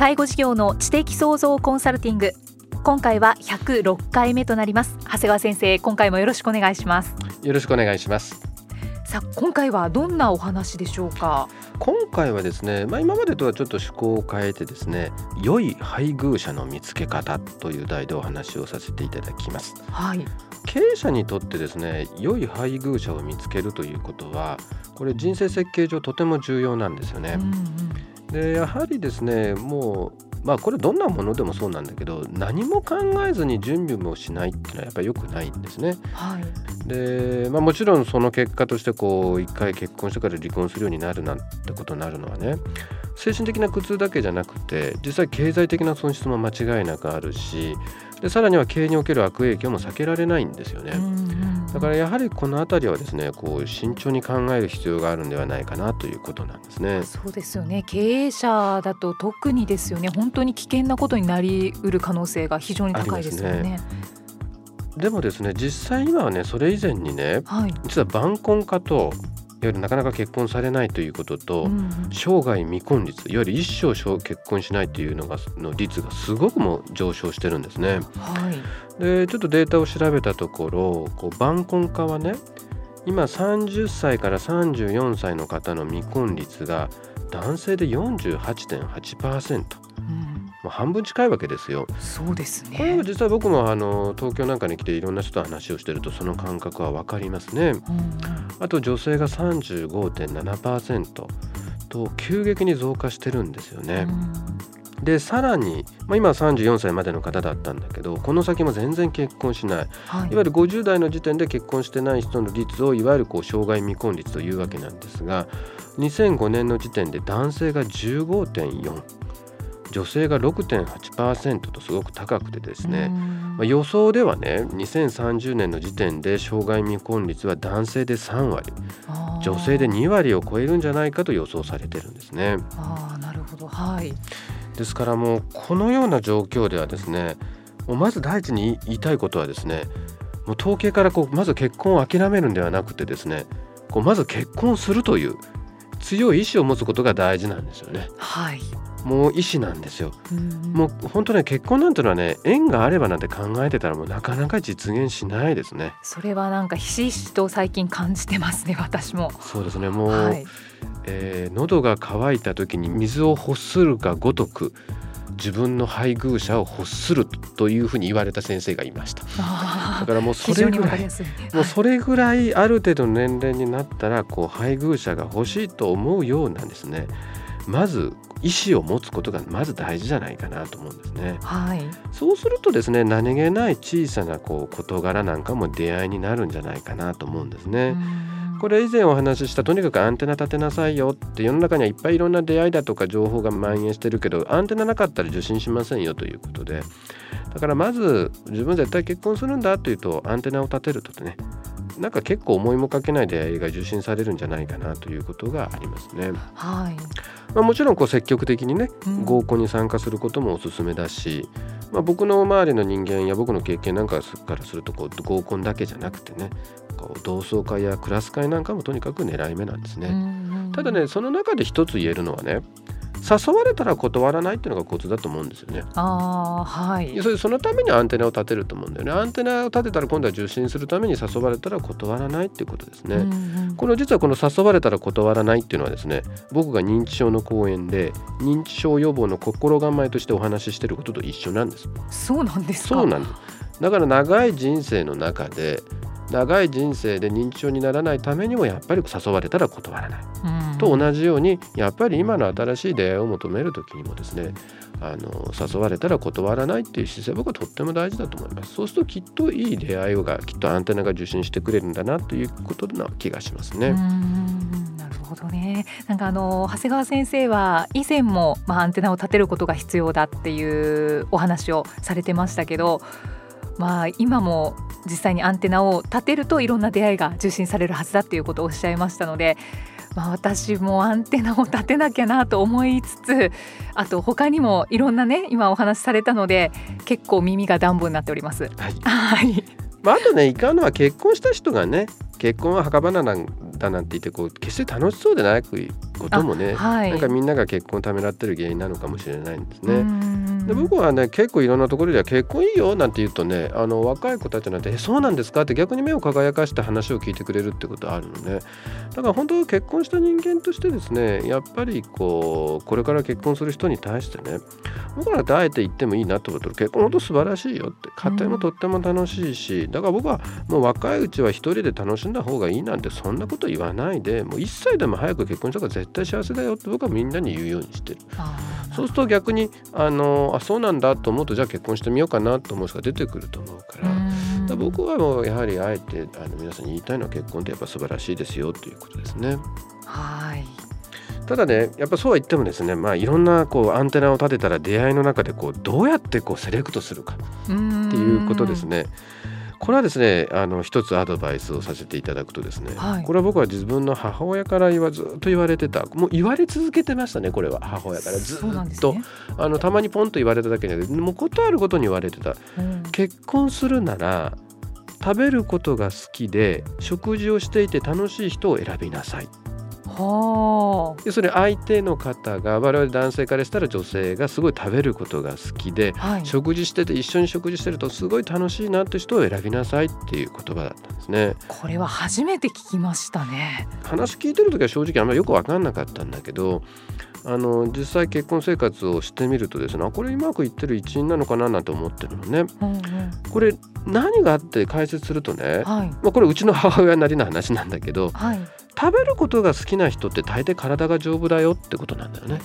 介護事業の知的創造コンサルティング。今回は106回目となります。長谷川先生今回もよろしくお願いします。よろしくお願いします。さあ今回はどんなお話でしょうか？今回はですね、まあ、今までとはちょっと趣向を変えてですね良い配偶者の見つけ方という題でお話をさせていただきます、はい、経営者にとってですね良い配偶者を見つけるということはこれ人生設計上とても重要なんですよね、うんうん、でやはりですねもうまあこれどんなものでもそうなんだけど何も考えずに準備もしないっていうのはやっぱり良くないんですね。はい、で、まあ、もちろんその結果としてこう一回結婚してから離婚するようになるなんてことになるのはね精神的な苦痛だけじゃなくて実際経済的な損失も間違いなくあるしでさらには経営における悪影響も避けられないんですよね。だからやはりこの辺りはですねこう慎重に考える必要があるんではないかなということなんですね。そうですよね経営者だと特にですよね本当に危険なことになりうる可能性が非常に高いですよね。でもですね実際今はねそれ以前にね、はい、実は晩婚化といわゆるなかなか結婚されないということと、うん、生涯未婚率いわゆる一生結婚しないというのがの率がすごくも上昇してるんですね。はい、でちょっとデータを調べたところこう晩婚化はね今30歳から34歳の方の未婚率が男性で48.8%。うんまあ、半分近いわけですよ。そうですね。これは実際僕もあの東京なんかに来ていろんな人と話をしてるとその感覚は分かりますね。うん、あと女性が35.7%と急激に増加してるんですよね。うん、でさらに、まあ、今は34歳までの方だったんだけどこの先も全然結婚しない、はい、いわゆる50代の時点で結婚してない人の率をいわゆるこう障害未婚率というわけなんですが2005年の時点で男性が15.4。女性が6.8%とすごく高くてですね、まあ、予想ではね2030年の時点で障害未婚率は男性で3割。女性で2割を超えるんじゃないかと予想されてるんですね。あなるほど。はい。ですからもうこのような状況ではですねもうまず第一に言いたいことはですねもう統計からこうまず結婚を諦めるんではなくてですねこうまず結婚するという強い意志を持つことが大事なんですよね。はいもう意思なんですよ、うん、もう本当ね結婚なんてのはね縁があればなんて考えてたらもうなかなか実現しないですね。それはなんかひしひしと最近感じてますね私も。そうですね。もう、はい、えー、喉が渇いた時に水を欲するがごとく自分の配偶者を欲するというふうに言われた先生がいました。だからもうそれぐらい、もうそれぐらいある程度の年齢になったらこう配偶者が欲しいと思うようなんですねまず意思を持つことがまず大事じゃないかなと思うんですね。はい、そうするとですね何気ない小さなこう事柄なんかも出会いになるんじゃないかなと思うんですね。これ以前お話ししたとにかくアンテナ立てなさいよって世の中にはいっぱいいろんな出会いだとか情報が蔓延してるけどアンテナなかったら受信しませんよということでだからまず自分絶対結婚するんだというとアンテナを立てるとねなんか結構思いもかけない出会いが受信されるんじゃないかなということがありますね。はいまあ、もちろんこう積極的にね合コンに参加することもおすすめだし、まあ、僕の周りの人間や僕の経験なんかからするとこう合コンだけじゃなくてねこう同窓会やクラス会なんかもとにかく狙い目なんですね。ただねその中で一つ言えるのはね誘われたら断らないっていうのがコツだと思うんですよね。あはいそれそのためにアンテナを立てると思うんだよね。アンテナを立てたら今度は受信するために誘われたら断らないっていうことですね。うんうんこの実はこの誘われたら断らないっていうのはですね僕が認知症の講演で認知症予防の心構えとしてお話ししてることと一緒なんです。そうなんですか？そうなんです。だから長い人生の中で長い人生で認知症にならないためにもやっぱり誘われたら断らない。うんと同じようにやっぱり今の新しい出会いを求める時にもですねあの誘われたら断らないっていう姿勢僕はとっても大事だと思いますそうするときっといい出会いがきっとアンテナが受信してくれるんだなということな気がしますうね。んなるほどね。なんかあの長谷川先生は以前もまあアンテナを立てることが必要だっていうお話をされてましたけど、まあ今も実際にアンテナを立てるといろんな出会いが受信されるはずだっていうことをおっしゃいましたので。まあ、私もアンテナを立てなきゃなと思いつつあと他にもいろんなね今お話しされたので結構耳が暖房になっております。はいはい、まあ、あとねいかんのは結婚した人がね結婚は墓場なんだなんて言ってこう決して楽しそうでないこともね、はい、なんかみんなが結婚をためらってる原因なのかもしれないんですね。うんで僕はね結構いろんなところでは結婚いいよなんて言うとねあの若い子たちなんて「えそうなんですか?」って逆に目を輝かして話を聞いてくれるってことあるのねだから本当結婚した人間としてですねやっぱりこうこれから結婚する人に対してね僕らってあえて言ってもいいなと思ったら結婚本当素晴らしいよって家庭もとっても楽しいし、だから僕はもう若いうちは一人で楽しんだ方がいいなんてそんなこと言わないでもう一歳でも早く結婚した方が絶対幸せだよって僕はみんなに言うようにしてる。そうすると逆にあのあそうなんだと思うとじゃあ結婚してみようかなと思う人が出てくると思うから。だから僕はもうやはりあえてあの皆さんに言いたいのは結婚ってやっぱ素晴らしいですよということですね。はい。ただねやっぱそうは言ってもですねまあいろんなこうアンテナを立てたら出会いの中でこうどうやってこうセレクトするかっていうことです。ね。これはですねあの一つアドバイスをさせていただくとですね、はいこれは僕は自分の母親から言わずっと言われてたもう言われ続けてましたねこれは母親からずっと、すね。あのたまにポンと言われただけでもうことあるごとに言われてたうん結婚するなら食べることが好きで食事をしていて楽しい人を選びなさいはでそれ相手の方が我々男性からしたら女性がすごい食べることが好きであ。はい。食事してて一緒に食事してるとすごい楽しいなって人を選びなさいっていう言葉だったんですねこれは初めて聞きましたね。話聞いてる時は正直あんまりよく分かんなかったんだけどあの実際結婚生活をしてみるとですねあこれうまくいってる一因なのかななんて思ってるのねうんうん。これ何があって解説するとねはい。まあ、これうちの母親なりの話なんだけどはい。食べることが好きな人って大抵体が丈夫だよってことなんだよね。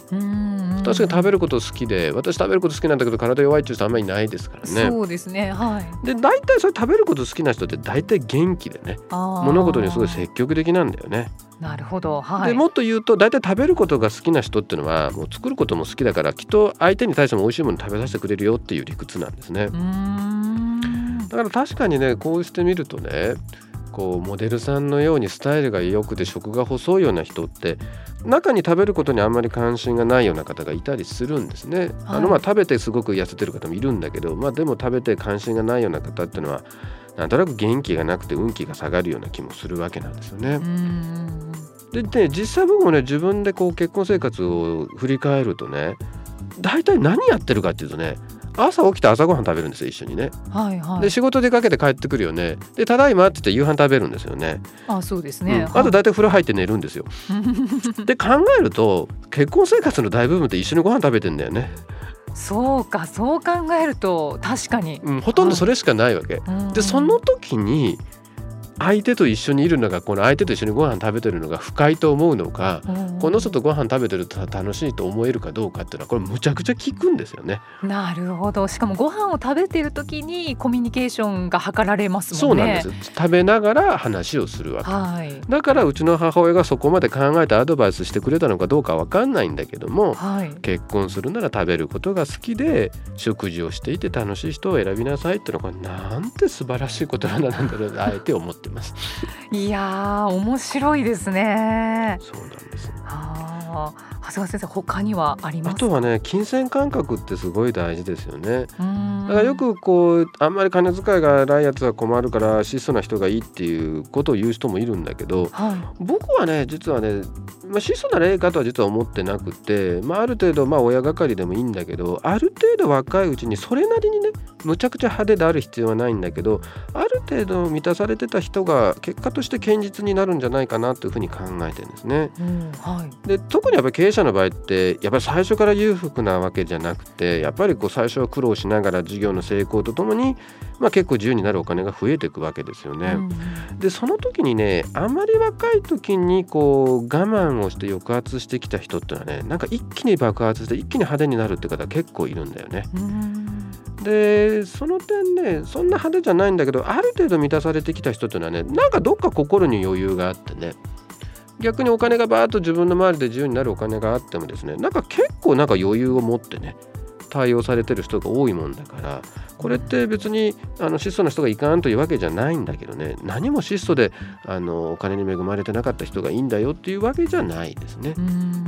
確かに食べること好きで私食べること好きなんだけど体弱いっていう人あんまりいないですからねそうですね。はい。で大体それ食べること好きな人って大体元気でね物事にすごい積極的なんだよね、なるほど。はい。でもっと言うと大体食べることが好きな人っていうのはもう作ることも好きだからきっと相手に対しても美味しいもの食べさせてくれるよっていう理屈なんですねうーん。だから確かにねこうしてみるとねこうモデルさんのようにスタイルが良くて食が細いような人って中に食べることにあんまり関心がないような方がいたりするんですね。あのまあ食べてすごく痩せてる方もいるんだけど、まあ、でも食べて関心がないような方っていうのはなんとなく元気がなくて運気が下がるような気もするわけなんですよねう。ん。でね実際僕もね自分でこう結婚生活を振り返るとね大体何やってるかっていうとね朝起きて朝ごはん食べるんですよ一緒にね。はいはい。で仕事出かけて帰ってくるよねでただいまって言って夕飯食べるんですよね、あ、そうですうんね。あと大体風呂入って寝るんですよ で考えると結婚生活の大部分って一緒にご飯食べてんだよね、そうか、そう考えると確かに。うん、ほとんどそれしかないわけうんでその時に相手と一緒にいるのがこの相手と一緒にご飯食べてるのが不快と思うのかうんこの人とご飯食べてると楽しいと思えるかどうかっていうのはこれむちゃくちゃ効くんですよね。なるほど。しかもご飯を食べてる時にコミュニケーションが図られますそもね。うんなんです食べながら話をするわけ。はい。だからうちの母親がそこまで考えてアドバイスしてくれたのかどうかわかんないんだけどもはい。結婚するなら食べることが好きで食事をしていて楽しい人を選びなさいってのはこれなんて素晴らしい言葉なんだろうとあえて思ってってます。いや面白いですね。そうなんです。ああ。長谷川先生他にはあります？あとはね金銭感覚ってすごい大事ですよね。だからよくこうあんまり金遣いが荒いやつは困るから質素な人がいいっていうことを言う人もいるんだけど、はい、僕はね実はね、まあ、質素な例かとは実は思ってなくて、まあ、ある程度まあ親がかりでもいいんだけどある程度若いうちにそれなりにねむちゃくちゃ派手である必要はないんだけどある程度満たされてた人が結果として堅実になるんじゃないかなというふうに考えてるんですね。うんはい、で特にやっぱり経営者の場合ってやっぱり最初から裕福なわけじゃなくてやっぱりこう最初は苦労しながら事業の成功とともに、まあ、結構自由になるお金が増えていくわけですよね。うん、でその時にねあまり若い時にこう我慢をして抑圧してきた人っていうのはねなんか一気に爆発して一気に派手になるって方結構いるんだよね。うんでその点ねそんな派手じゃないんだけどある程度満たされてきた人っていうのはねなんかどっか心に余裕があってね逆にお金がバーッと自分の周りで自由になるお金があってもですねなんか結構なんか余裕を持ってね対応されてる人が多いもんだからこれって別にあの質素な人がいかんというわけじゃないんだけどね何も質素であのお金に恵まれてなかった人がいいんだよっていうわけじゃないですね。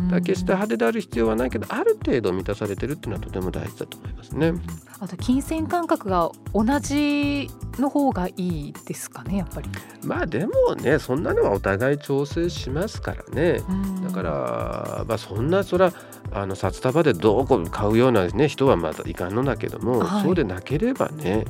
だ決して派手である必要はないけどある程度満たされてるっていうのはとても大事だと思いますね。あと金銭感覚が同じの方がいいですかねやっぱり。まあでもねそんなのはお互い調整しますからね。だからまあそんなそらあの札束でどこ買うような、ね、人はまだいかんのだけども、はい、そうでなければね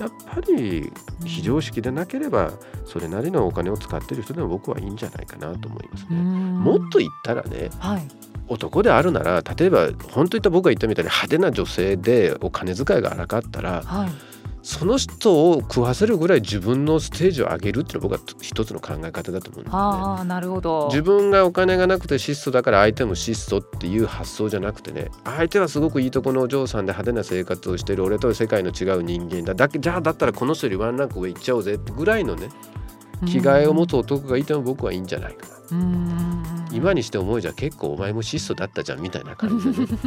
やっぱり非常識でなければそれなりのお金を使ってる人でも僕はいいんじゃないかなと思いますね。もっと言ったらね、はい、男であるなら例えば本当に僕が言ったみたいに派手な女性でお金遣いが荒かったら、はいその人を食わせるぐらい自分のステージを上げるっていうのは僕は一つの考え方だと思うんですね。あなるほど自分がお金がなくて質素だから相手も質素っていう発想じゃなくてね相手はすごくいいとこのお嬢さんで派手な生活をしてる俺と世界の違う人間だだじゃあだったらこの人よりワンランク上行っちゃおうぜぐらいのね気概を持つ男がいても僕はいいんじゃないかな。今にして思いじゃ結構お前も質素だったじゃんみたいな感じで、ね、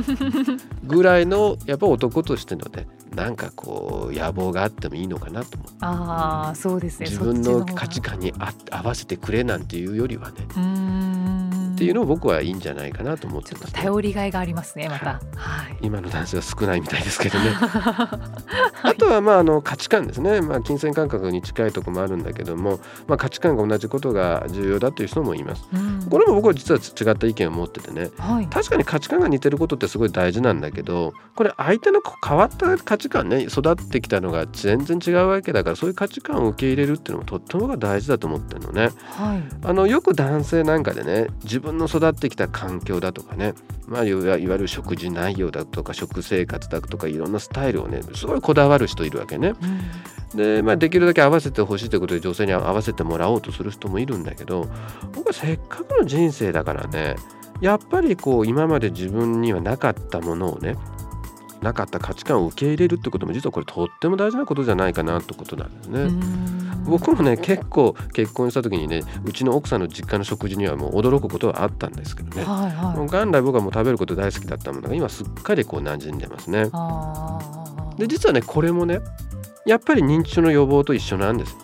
ぐらいのやっぱ男としてのねなんかこう野望があってもいいのかなと思あそうですね。自分の価値観に合わせてくれなんていうよりはねっていうのを僕はいいんじゃないかなと思ってます、ね、頼りがいがありますねまた、はい、今の男性は少ないみたいですけどね。あとはまああの価値観ですね、まあ、金銭感覚に近いところもあるんだけども、まあ、価値観が同じことが重要だという人もいます、これも僕は実は違った意見を持っててね、はい、確かに価値観が似てることってすごい大事なんだけどこれ相手の変わった価値観ね育ってきたのが全然違うわけだからそういう価値観を受け入れるっていうのもとっても大事だと思ってるのね、はい、あのよく男性なんかでね自分の育ってきた環境だとかね、まあ、いわゆる食事内容だとか食生活だとかいろんなスタイルをねすごいこだわる人いるわけね。うん、で、まあ、できるだけ合わせてほしいということで女性に合わせてもらおうとする人もいるんだけど僕はせっかくの人生だからねやっぱりこう今まで自分にはなかったものをねなかった価値観を受け入れるってことも実はこれとっても大事なことじゃないかなってことなんですね。僕もね結構結婚した時にねうちの奥さんの実家の食事にはもう驚くことはあったんですけどね、はいはい、元来僕はもう食べること大好きだったものが今すっかりこう馴染んでますね。で実はねこれもねやっぱり認知症の予防と一緒なんです。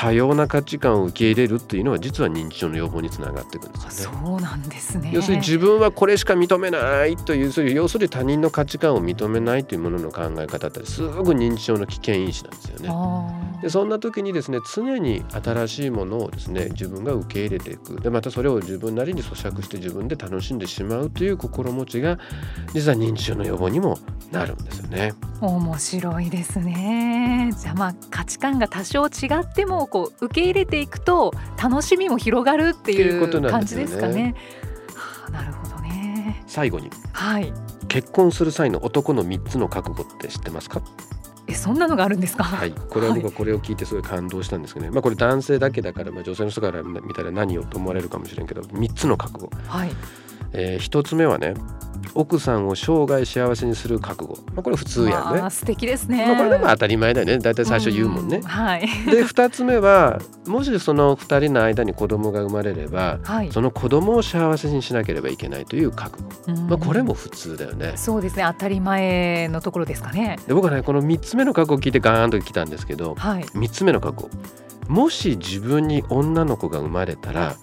多様な価値観を受け入れるっていうのは実は認知症の予防につながっていくんですよね。そうなんですね要するに自分はこれしか認めないという要するに他人の価値観を認めないというものの考え方ってすごく認知症の危険因子なんですよね。でそんな時にですね常に新しいものをですね自分が受け入れていくでまたそれを自分なりに咀嚼して自分で楽しんでしまうという心持ちが実は認知症の予防にもなるんですよね。面白いですね。じゃあまあ価値観が多少違ってもこう受け入れていくと楽しみも広がるっていう感じですかね。ねはあ、なるほどね。最後に、はい、結婚する際の男の三つの覚悟って知ってますか？えそんなのがあるんですか？はい、これは僕はこれを聞いてすごい感動したんですけどね。まあこれ男性だけだからまあ女性の人から見たら何をと思われるかもしれんけど、三つの覚悟。はい。えー、一つ目はね奥さんを生涯幸せにする覚悟、まあ、これ普通やね。素敵ですね、まあ、これでも当たり前だよね。大体最初言うもんね、うん、はい、で2つ目はもしその2人の間に子供が生まれれば、はい、その子供を幸せにしなければいけないという覚悟、まあ、これも普通だよね。そうですね。当たり前のところですかね。で僕はねこの3つ目の覚悟を聞いてガーンと来たんですけど、はい、3つ目の覚悟。もし自分に女の子が生まれたら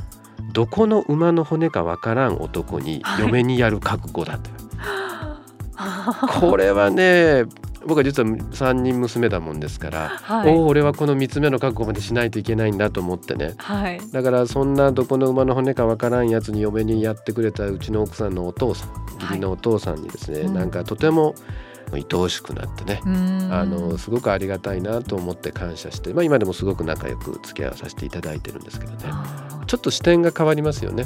どこの馬の骨かわからん男に嫁にやる覚悟だと、はい、これはね僕は実は3人娘だもんですから、はい、おお俺はこの3つ目の覚悟までしないといけないんだと思ってね、はい、だからそんなどこの馬の骨かわからんやつに嫁にやってくれたうちの奥さんのお父さん義理のお父さんにですね、はい、なんかとても愛おしくなってねあのすごくありがたいなと思って感謝して、まあ、今でもすごく仲良く付き合わさせていただいてるんですけどねちょっと視点が変わりますよね。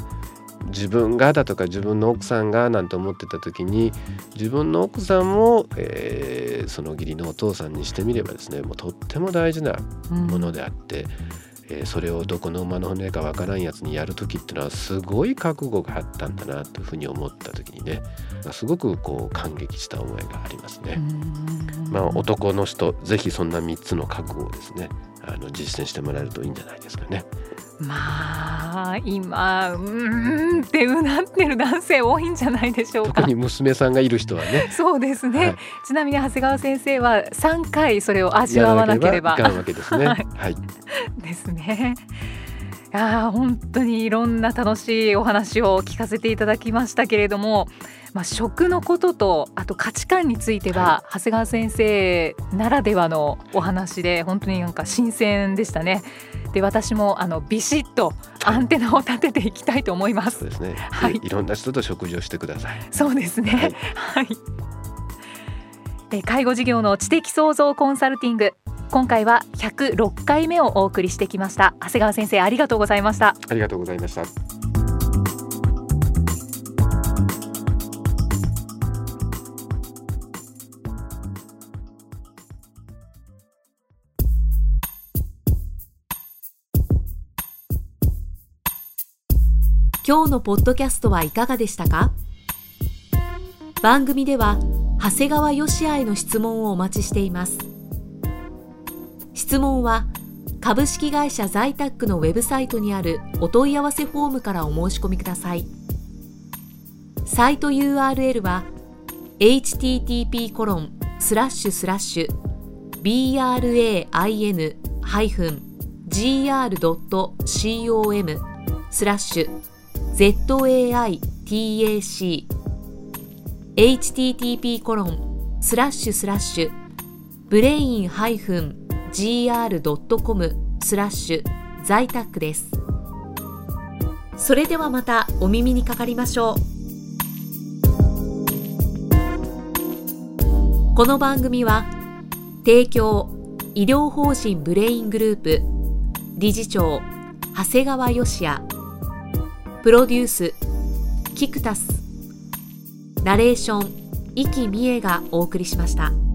自分がだとか自分の奥さんがなんて思ってた時に自分の奥さんも、えー、その義理のお父さんにしてみればですねもうとっても大事なものであって、うん、えー、それをどこの馬の骨かわからんやつにやる時っていうのはすごい覚悟があったんだなというふうに思った時にねすごくこう感激した思いがありますね。まあ、男の人ぜひそんな3つの覚悟をですねあの実践してもらえるといいんじゃないですかね。まあ今うんってうなってる男性多いんじゃないでしょうか。特に娘さんがいる人はね。そうですね、はい、ちなみに長谷川先生は3回それを味わわなければ。いかんわけですね、はい、はい、ですね。いや本当にいろんな楽しいお話を聞かせていただきましたけれどもまあ、食のこととあと価値観については、長谷川先生ならではのお話で本当になんか新鮮でしたね。で私もあのビシッとアンテナを立てていきたいと思います。そうですね。はい。いろんな人と食事をしてください。そうですね。はい。はい、介護事業の知的創造コンサルティング今回は106回目をお送りしてきました。長谷川先生ありがとうございました。ありがとうございました。今日のポッドキャストはいかがでしたか？番組では長谷川義也への質問をお待ちしています質問は株式会社在宅のウェブサイトにあるお問い合わせフォームからお申し込みください。サイト URL は http コロンスラッシュスラッシュ brain-gr.com スラッシュ ZAITAC http コロンスラッシュスラッシュブレイン -gr.com スラッシュ在宅ですそれではまたお耳にかかりましょうこの番組は提供医療法人ブレイングループ理事長長谷川義也プロデュースキクタスナレーション生きみえがお送りしました。